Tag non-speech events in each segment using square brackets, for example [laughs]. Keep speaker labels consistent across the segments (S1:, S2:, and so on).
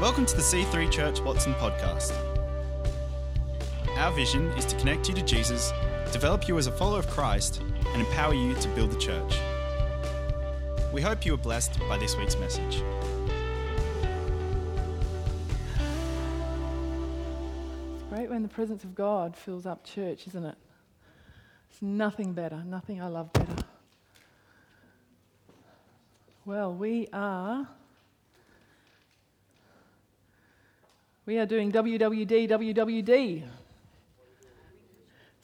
S1: Welcome to the C3 Church Watson podcast. Our vision is to connect you to Jesus, develop you as a follower of Christ, and empower you to build the church. We hope you are blessed by this week's message.
S2: It's great when the presence of God fills up church, isn't it? It's nothing better, nothing I love better. Well, we are we are doing WWD WWD.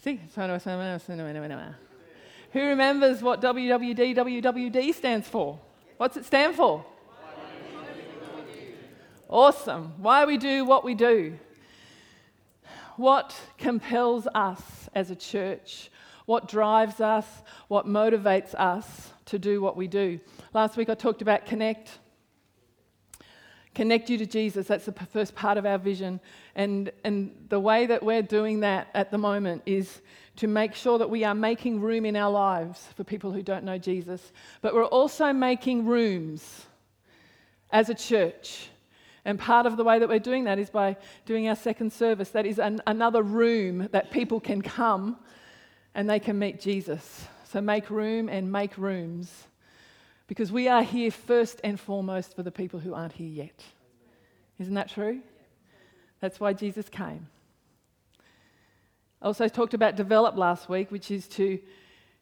S2: See, who remembers what WWD WWD stands for? What's it stand for? Awesome. Why we do what we do. What compels us as a church? What drives us? What motivates us to do what we do? Last week I talked about connect. Connect you to Jesus. That's the first part of our vision. And, and the way that we're doing that at the moment is to make sure that we are making room in our lives for people who don't know Jesus. But we're also making rooms as a church. And part of the way that we're doing that is by doing our second service. That is an, another room that people can come and they can meet Jesus. So make room and make rooms because we are here first and foremost for the people who aren't here yet. Isn't that true? That's why Jesus came. I also talked about develop last week, which is to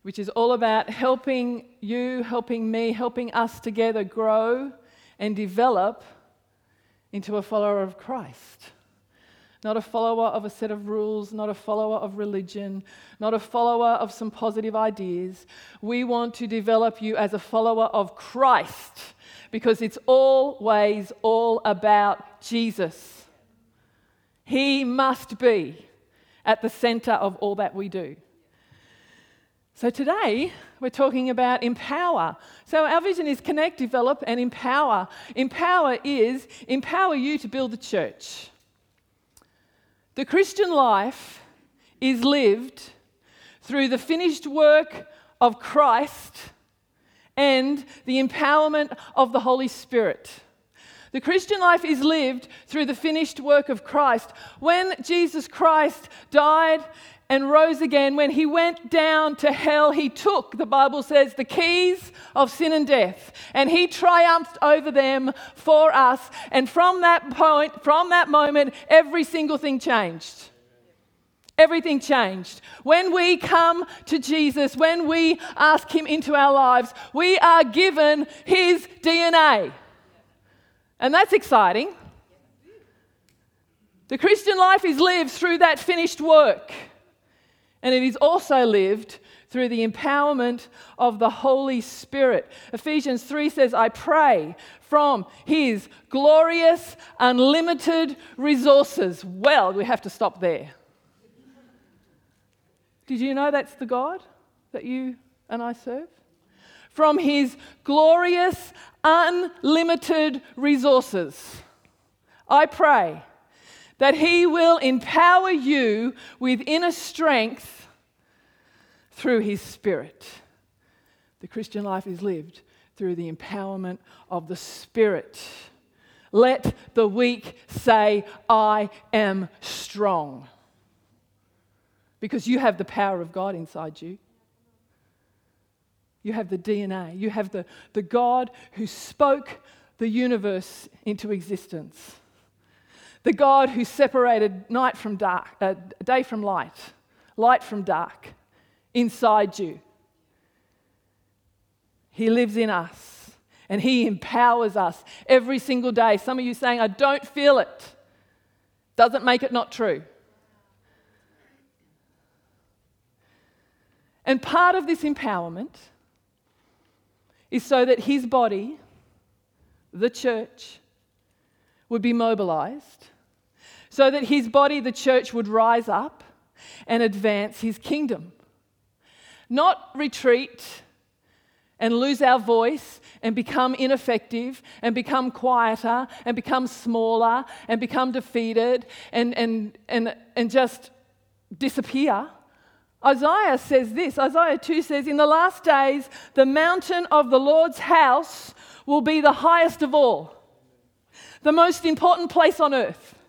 S2: which is all about helping you, helping me, helping us together grow and develop into a follower of Christ not a follower of a set of rules, not a follower of religion, not a follower of some positive ideas. We want to develop you as a follower of Christ because it's always all about Jesus. He must be at the center of all that we do. So today, we're talking about empower. So our vision is connect, develop, and empower. Empower is empower you to build the church. The Christian life is lived through the finished work of Christ and the empowerment of the Holy Spirit. The Christian life is lived through the finished work of Christ. When Jesus Christ died and rose again, when he went down to hell, he took, the Bible says, the keys of sin and death, and he triumphed over them for us. And from that point, from that moment, every single thing changed. Everything changed. When we come to Jesus, when we ask Him into our lives, we are given His DNA. And that's exciting. The Christian life is lived through that finished work and it is also lived through the empowerment of the Holy Spirit. Ephesians 3 says, I pray from his glorious, unlimited resources. Well, we have to stop there. Did you know that's the God that you and I serve? From his glorious, unlimited resources. I pray that He will empower you with inner strength through His Spirit. The Christian life is lived through the empowerment of the Spirit. Let the weak say, I am strong. Because you have the power of God inside you. You have the DNA. You have the, the God who spoke the universe into existence the God who separated night from dark, uh, day from light, light from dark, inside you. He lives in us and He empowers us every single day. Some of you saying, I don't feel it, doesn't make it not true. And part of this empowerment is so that His body, the church, would be mobilized so that his body, the church, would rise up and advance his kingdom. Not retreat and lose our voice and become ineffective and become quieter and become smaller and become defeated and, and, and, and just disappear. Isaiah says this Isaiah 2 says, In the last days, the mountain of the Lord's house will be the highest of all. the most important place on earth.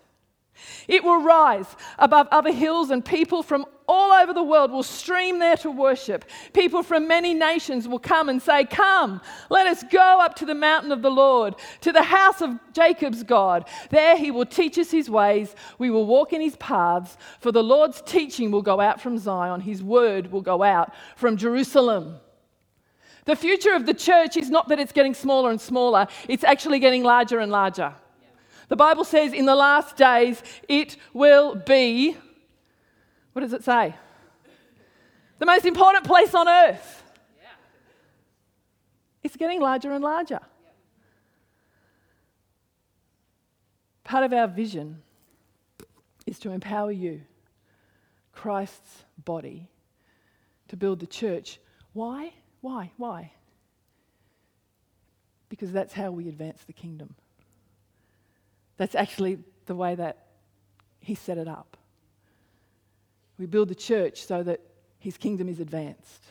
S2: It will rise above other hills, and people from all over the world will stream there to worship. People from many nations will come and say, Come, let us go up to the mountain of the Lord, to the house of Jacob's God. There he will teach us his ways. We will walk in his paths, for the Lord's teaching will go out from Zion, his word will go out from Jerusalem. The future of the church is not that it's getting smaller and smaller, it's actually getting larger and larger. The Bible says in the last days it will be, what does it say? The most important place on earth. It's getting larger and larger. Part of our vision is to empower you, Christ's body, to build the church. Why? Why? Why? Because that's how we advance the kingdom. That's actually the way that he set it up. We build the church so that his kingdom is advanced.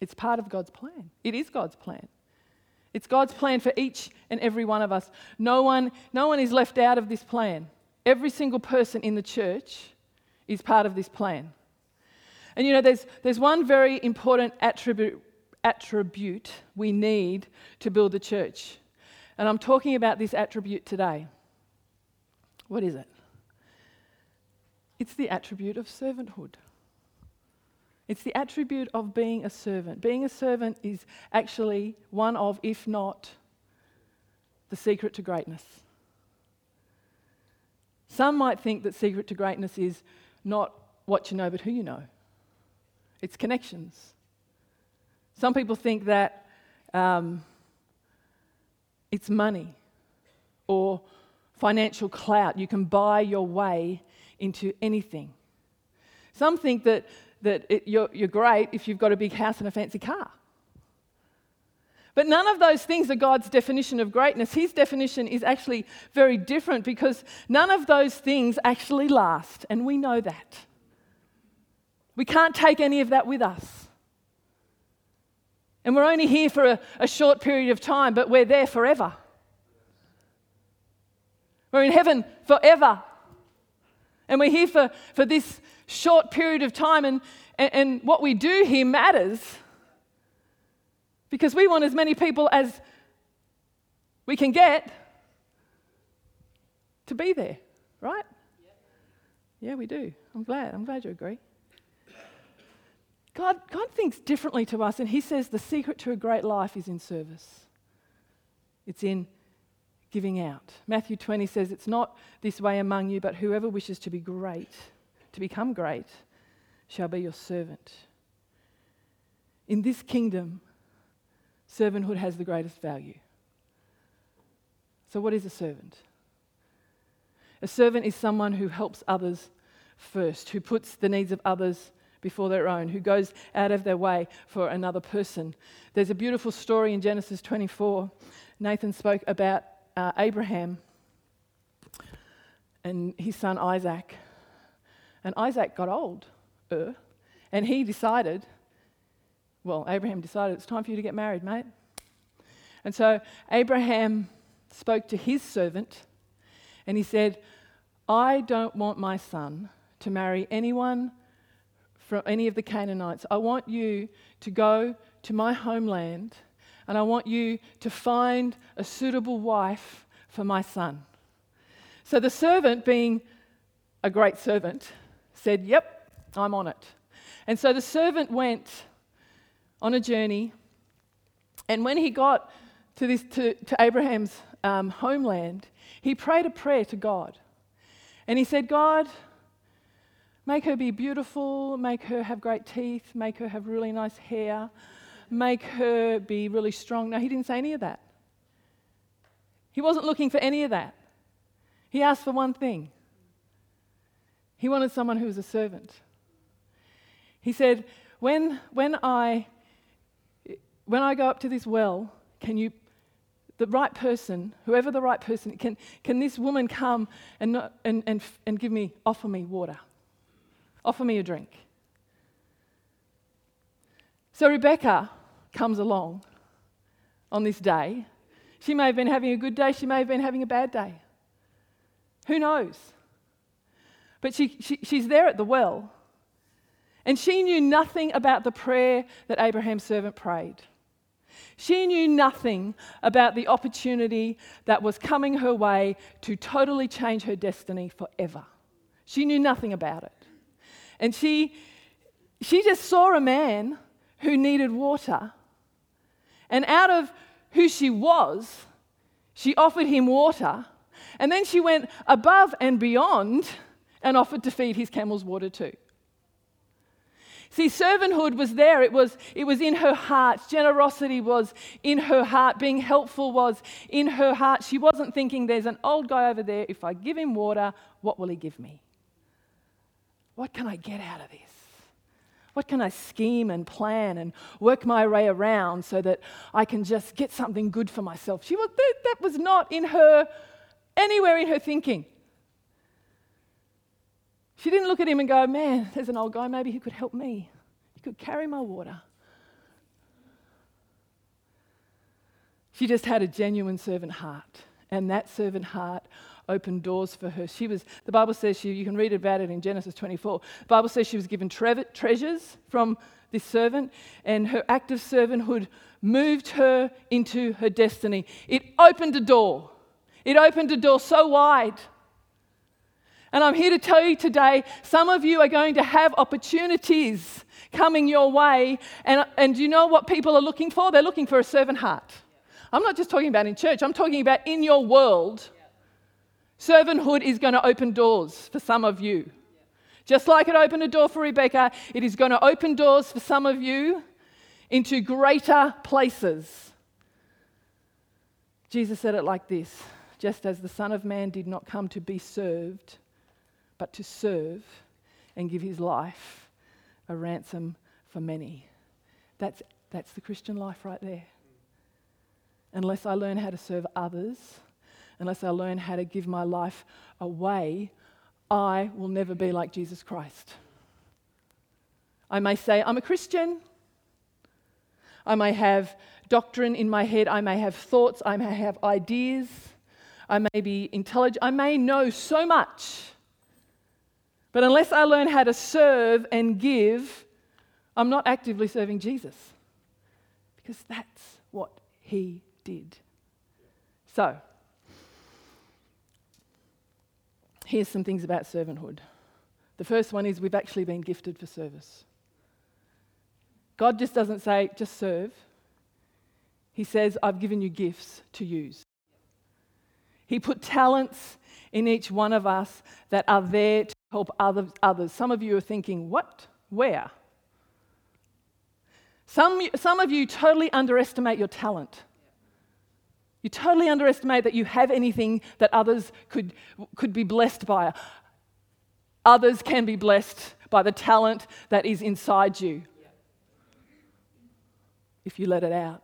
S2: It's part of God's plan. It is God's plan. It's God's plan for each and every one of us. No one, no one is left out of this plan. Every single person in the church is part of this plan. And you know, there's, there's one very important attribute attribute we need to build the church. And I'm talking about this attribute today. What is it? It's the attribute of servanthood. It's the attribute of being a servant. Being a servant is actually one of, if not, the secret to greatness. Some might think that secret to greatness is not what you know, but who you know. It's connections. Some people think that um, it's money or financial clout. You can buy your way into anything. Some think that, that it, you're, you're great if you've got a big house and a fancy car. But none of those things are God's definition of greatness. His definition is actually very different because none of those things actually last, and we know that. We can't take any of that with us. And we're only here for a, a short period of time, but we're there forever. We're in heaven forever. And we're here for, for this short period of time, and, and, and what we do here matters because we want as many people as we can get to be there, right? Yeah, we do. I'm glad. I'm glad you agree. God, God thinks differently to us, and He says the secret to a great life is in service. It's in giving out. Matthew 20 says, It's not this way among you, but whoever wishes to be great, to become great, shall be your servant. In this kingdom, servanthood has the greatest value. So, what is a servant? A servant is someone who helps others first, who puts the needs of others before their own, who goes out of their way for another person. There's a beautiful story in Genesis 24. Nathan spoke about uh, Abraham and his son Isaac. And Isaac got old, uh, and he decided, well, Abraham decided it's time for you to get married, mate. And so Abraham spoke to his servant and he said, I don't want my son to marry anyone from any of the Canaanites. I want you to go to my homeland and I want you to find a suitable wife for my son. So the servant, being a great servant, said, Yep, I'm on it. And so the servant went on a journey, and when he got to, this, to, to Abraham's um, homeland, he prayed a prayer to God. And he said, God, Make her be beautiful, make her have great teeth, make her have really nice hair, make her be really strong. No, he didn't say any of that. He wasn't looking for any of that. He asked for one thing he wanted someone who was a servant. He said, When, when, I, when I go up to this well, can you the right person, whoever the right person, can, can this woman come and, and, and, and give me, offer me water? Offer me a drink. So Rebecca comes along on this day. She may have been having a good day, she may have been having a bad day. Who knows? But she, she, she's there at the well, and she knew nothing about the prayer that Abraham's servant prayed. She knew nothing about the opportunity that was coming her way to totally change her destiny forever. She knew nothing about it. And she, she just saw a man who needed water. And out of who she was, she offered him water. And then she went above and beyond and offered to feed his camels water too. See, servanthood was there. It was, it was in her heart. Generosity was in her heart. Being helpful was in her heart. She wasn't thinking, there's an old guy over there. If I give him water, what will he give me? What can I get out of this? What can I scheme and plan and work my way around so that I can just get something good for myself? She was, that was not in her, anywhere in her thinking. She didn't look at him and go, Man, there's an old guy, maybe he could help me. He could carry my water. She just had a genuine servant heart. And that servant heart opened doors for her. She was, the Bible says, she, you can read about it in Genesis 24. The Bible says she was given tre- treasures from this servant, and her act of servanthood moved her into her destiny. It opened a door. It opened a door so wide and I'm here to tell you today some of you are going to have opportunities coming your way. And, and you know what people are looking for? They're looking for a servant heart. I'm not just talking about in church, I'm talking about in your world. Servanthood is going to open doors for some of you. Just like it opened a door for Rebecca, it is going to open doors for some of you into greater places. Jesus said it like this just as the Son of Man did not come to be served, but to serve and give his life a ransom for many. That's, that's the Christian life right there. Unless I learn how to serve others, unless I learn how to give my life away, I will never be like Jesus Christ. I may say, I'm a Christian. I may have doctrine in my head. I may have thoughts. I may have ideas. I may be intelligent. I may know so much. But unless I learn how to serve and give, I'm not actively serving Jesus because that's what he did. So, here's some things about servanthood. The first one is we've actually been gifted for service. God just doesn't say, just serve. He says, I've given you gifts to use. He put talents in each one of us that are there to help others. others. Some of you are thinking, what? Where? Some, some of you totally underestimate your talent. You totally underestimate that you have anything that others could, could be blessed by. Others can be blessed by the talent that is inside you if you let it out.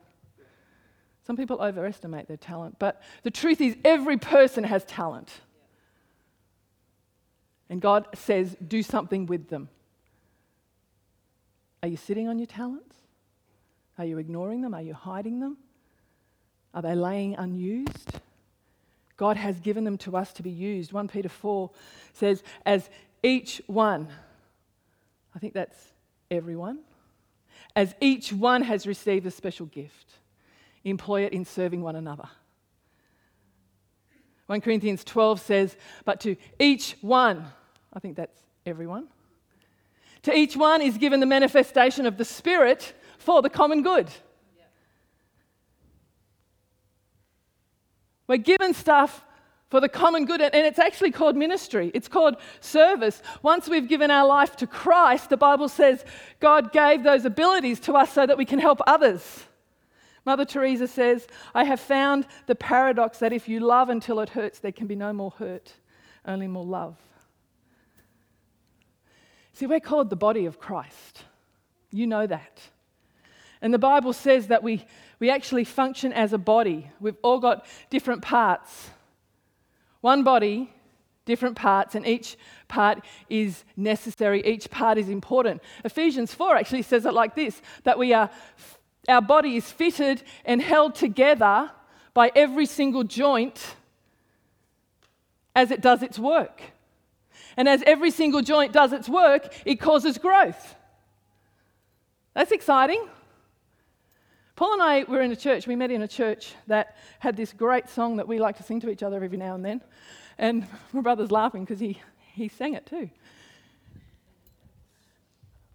S2: Some people overestimate their talent, but the truth is, every person has talent. And God says, do something with them. Are you sitting on your talents? Are you ignoring them? Are you hiding them? Are they laying unused? God has given them to us to be used. 1 Peter 4 says, as each one, I think that's everyone, as each one has received a special gift, employ it in serving one another. 1 Corinthians 12 says, but to each one, I think that's everyone. To each one is given the manifestation of the Spirit for the common good. We're given stuff for the common good, and it's actually called ministry. It's called service. Once we've given our life to Christ, the Bible says God gave those abilities to us so that we can help others. Mother Teresa says, I have found the paradox that if you love until it hurts, there can be no more hurt, only more love. See, we're called the body of Christ. You know that. And the Bible says that we, we actually function as a body. We've all got different parts. One body different parts, and each part is necessary, each part is important. Ephesians 4 actually says it like this that we are, our body is fitted and held together by every single joint as it does its work. And as every single joint does its work, it causes growth. That's exciting. Paul and I were in a church, we met in a church that had this great song that we like to sing to each other every now and then. And [laughs] my brother's laughing because he, he sang it too.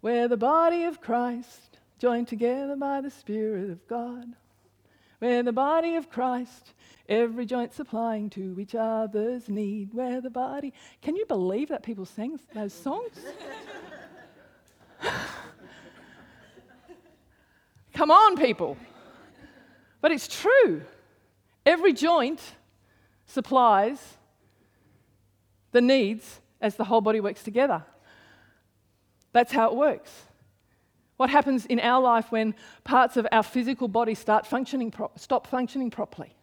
S2: We're the body of Christ, joined together by the Spirit of God. We're the body of Christ, every joint supplying to each other's need. We're the body. Can you believe that people sang those songs? [laughs] Come on, people. But it's true. Every joint supplies the needs as the whole body works together. That's how it works. What happens in our life when parts of our physical body start functioning pro- stop functioning properly?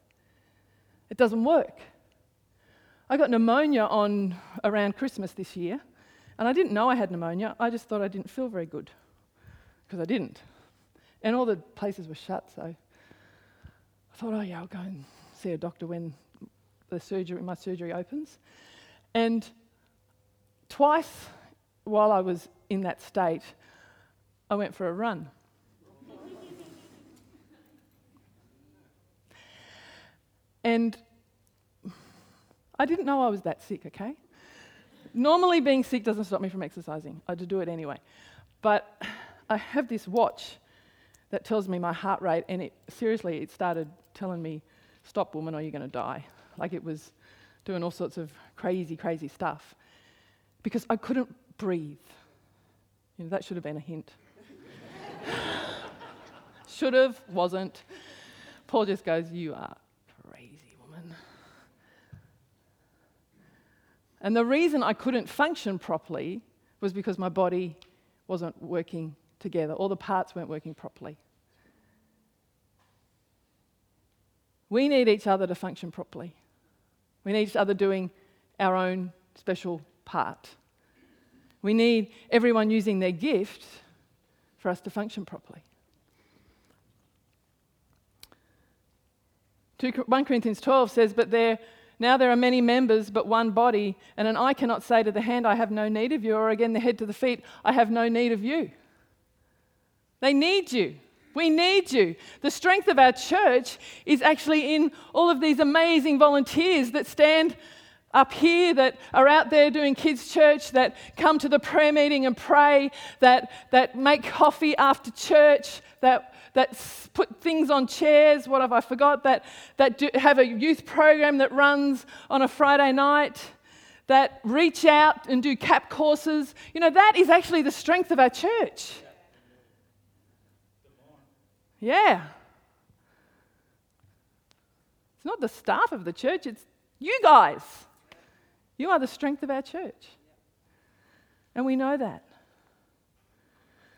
S2: It doesn't work. I got pneumonia on around Christmas this year, and I didn't know I had pneumonia. I just thought I didn't feel very good because I didn't. And all the places were shut, so I thought, oh yeah, I'll go and see a doctor when the surgery, my surgery opens. And twice while I was in that state, I went for a run. and I didn't know I was that sick, okay? Normally, being sick doesn't stop me from exercising. I do it anyway. But I have this watch that tells me my heart rate, and it seriously, it started telling me, "Stop, woman, or you're going to die." Like it was doing all sorts of crazy, crazy stuff because I couldn't breathe. You know, that should have been a hint. [laughs] should have, wasn't. Paul just goes, "You are crazy, woman." And the reason I couldn't function properly was because my body wasn't working together. All the parts weren't working properly. We need each other to function properly. We need each other doing our own special part. We need everyone using their gift for us to function properly. 1 Corinthians 12 says, But there now there are many members, but one body, and an eye cannot say to the hand, I have no need of you, or again the head to the feet, I have no need of you. They need you. We need you. The strength of our church is actually in all of these amazing volunteers that stand up here, that are out there doing kids' church, that come to the prayer meeting and pray, that, that make coffee after church, that, that put things on chairs. What have I forgot? That, that do, have a youth program that runs on a Friday night, that reach out and do CAP courses. You know, that is actually the strength of our church. Yeah. It's not the staff of the church, it's you guys. You are the strength of our church. And we know that.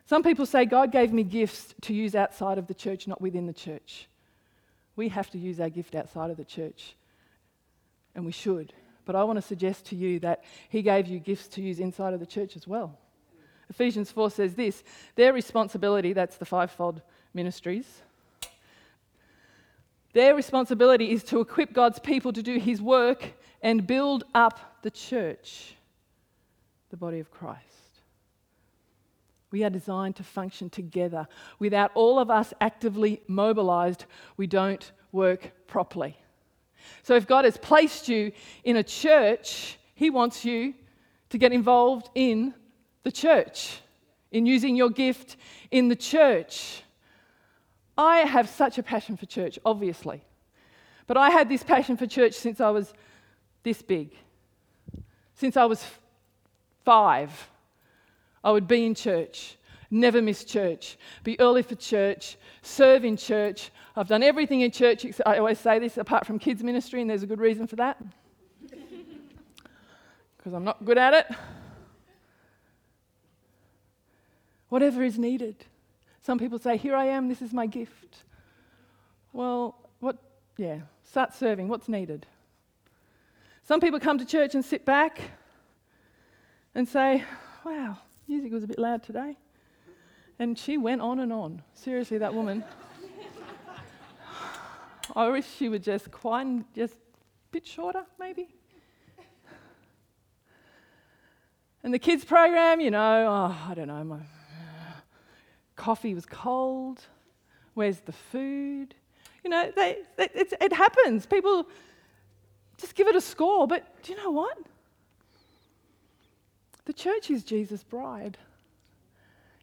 S2: Some people say God gave me gifts to use outside of the church, not within the church. We have to use our gift outside of the church, and we should. But I want to suggest to you that He gave you gifts to use inside of the church as well. Ephesians 4 says this their responsibility, that's the fivefold ministries. Their responsibility is to equip God's people to do His work and build up the church, the body of Christ. We are designed to function together. Without all of us actively mobilized, we don't work properly. So, if God has placed you in a church, He wants you to get involved in the church, in using your gift in the church. I have such a passion for church, obviously. But I had this passion for church since I was this big. Since I was five, I would be in church, never miss church, be early for church, serve in church. I've done everything in church. I always say this apart from kids' ministry, and there's a good reason for that. [laughs] Because I'm not good at it. Whatever is needed. Some people say, Here I am, this is my gift. Well, what, yeah, start serving. What's needed? Some people come to church and sit back and say, Wow, music was a bit loud today. And she went on and on. Seriously, that woman. [sighs] I wish she would just quieten, just a bit shorter, maybe. And the kids' program, you know, oh, I don't know, my coffee was cold. Where's the food? You know, they, it, it happens. People just give it a score. But do you know what? The church is Jesus' bride.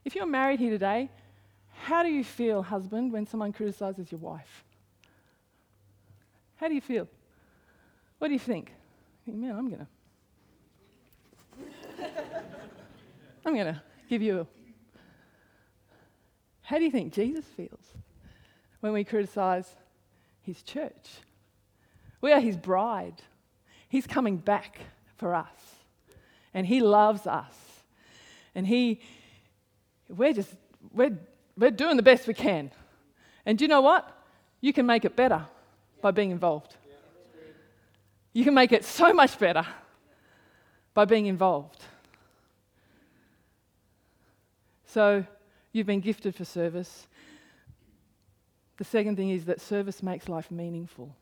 S2: If you're married here today, how do you feel, husband, when someone criticizes your wife? How do you feel? What do you think? think man, I'm going [laughs] to. I'm going to give you. How do you think Jesus feels when we criticize his church? We are his bride. He's coming back for us. And he loves us. And he, we're just, we're, we're doing the best we can. And do you know what? You can make it better by being involved. You can make it so much better by being involved. So, you've been gifted for service. The second thing is that service makes life meaningful.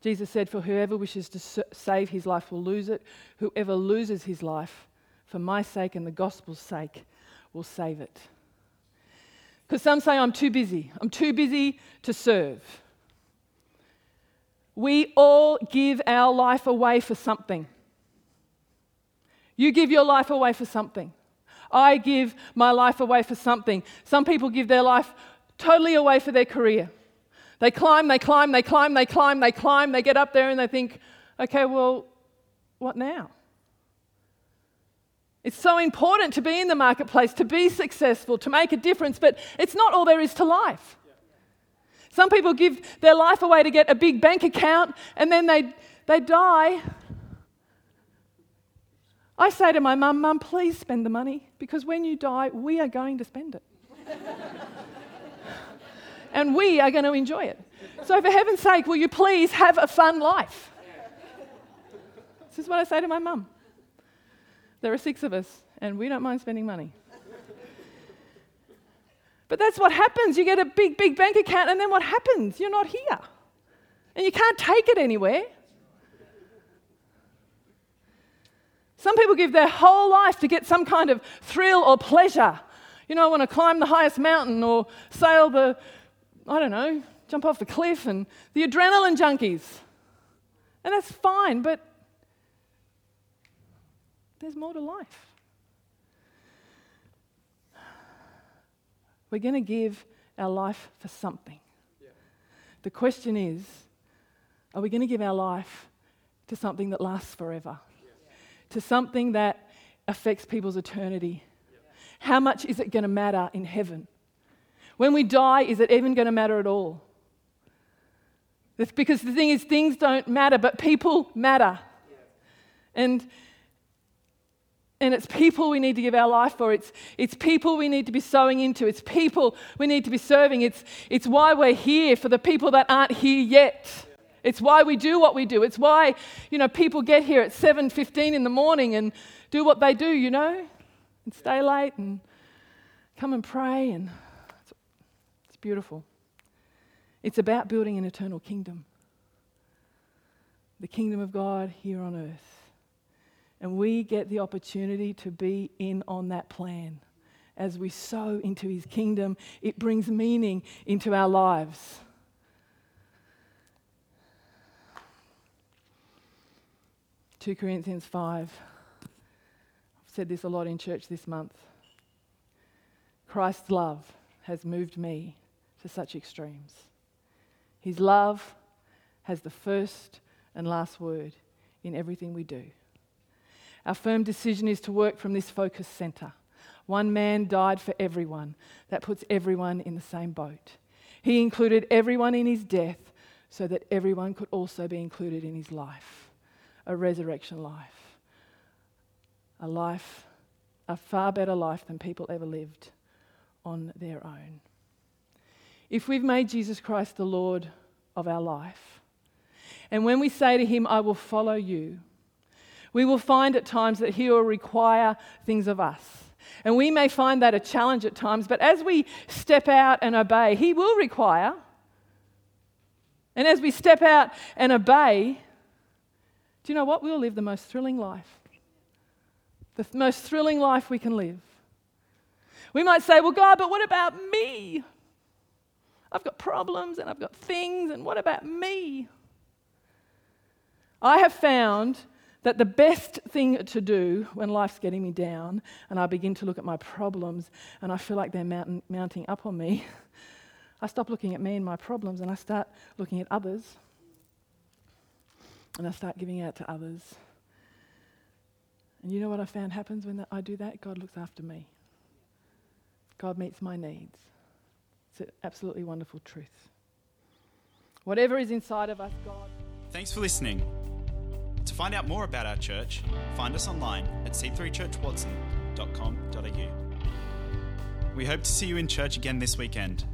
S2: Jesus said, For whoever wishes to save his life will lose it. Whoever loses his life for my sake and the gospel's sake will save it. Because some say, I'm too busy. I'm too busy to serve. We all give our life away for something. You give your life away for something. I give my life away for something. Some people give their life totally away for their career. They climb, they climb, they climb, they climb, they climb, they get up there and they think, okay, well, what now? It's so important to be in the marketplace, to be successful, to make a difference, but it's not all there is to life. Some people give their life away to get a big bank account and then they, they die. I say to my mum, Mum, please spend the money because when you die, we are going to spend it [laughs] and we are going to enjoy it. So, for heaven's sake, will you please have a fun life? This is what I say to my mum. There are six of us, and we don't mind spending money. But that's what happens. You get a big, big bank account, and then what happens? You're not here. And you can't take it anywhere. Some people give their whole life to get some kind of thrill or pleasure. You know, I want to climb the highest mountain or sail the I don't know, jump off the cliff and the adrenaline junkies. And that's fine, but there's more to life. We're going to give our life for something. Yeah. The question is are we going to give our life to something that lasts forever? To something that affects people's eternity? How much is it going to matter in heaven? When we die, is it even going to matter at all? Because the thing is, things don't matter, but people matter. And, and it's people we need to give our life for. It's, it's people we need to be sowing into. It's people we need to be serving. It's, it's why we're here for the people that aren't here yet. It's why we do what we do. It's why, you know, people get here at 7.15 in the morning and do what they do, you know, and stay late and come and pray and it's, it's beautiful. It's about building an eternal kingdom, the kingdom of God here on earth. And we get the opportunity to be in on that plan. As we sow into his kingdom, it brings meaning into our lives. Two Corinthians five. I've said this a lot in church this month. Christ's love has moved me to such extremes. His love has the first and last word in everything we do. Our firm decision is to work from this focus centre. One man died for everyone. That puts everyone in the same boat. He included everyone in his death so that everyone could also be included in his life a resurrection life. A life, a far better life than people ever lived on their own. If we've made Jesus Christ the Lord of our life, And when we say to Him, I will follow you, we will find at times that He will require things of us. And we may find that a challenge at times, but as we step out and obey, He will require. And as we step out and obey, do you know what? We'll live the most thrilling life. The th- most thrilling life we can live. We might say, well, God, but what about me? I've got problems and I've got things, and what about me? I have found that the best thing to do when life's getting me down and I begin to look at my problems and I feel like they're mounting up on me, [laughs] I stop looking at me and my problems and I start looking at others and I start giving out to others. And you know what I found happens when I do that? God looks after me. God meets my needs. It's an absolutely wonderful truth. Whatever is inside of us, God.
S1: Thanks for listening. To find out more about our church, find us online at c3churchwatson.com.au. We hope to see you in church again this weekend.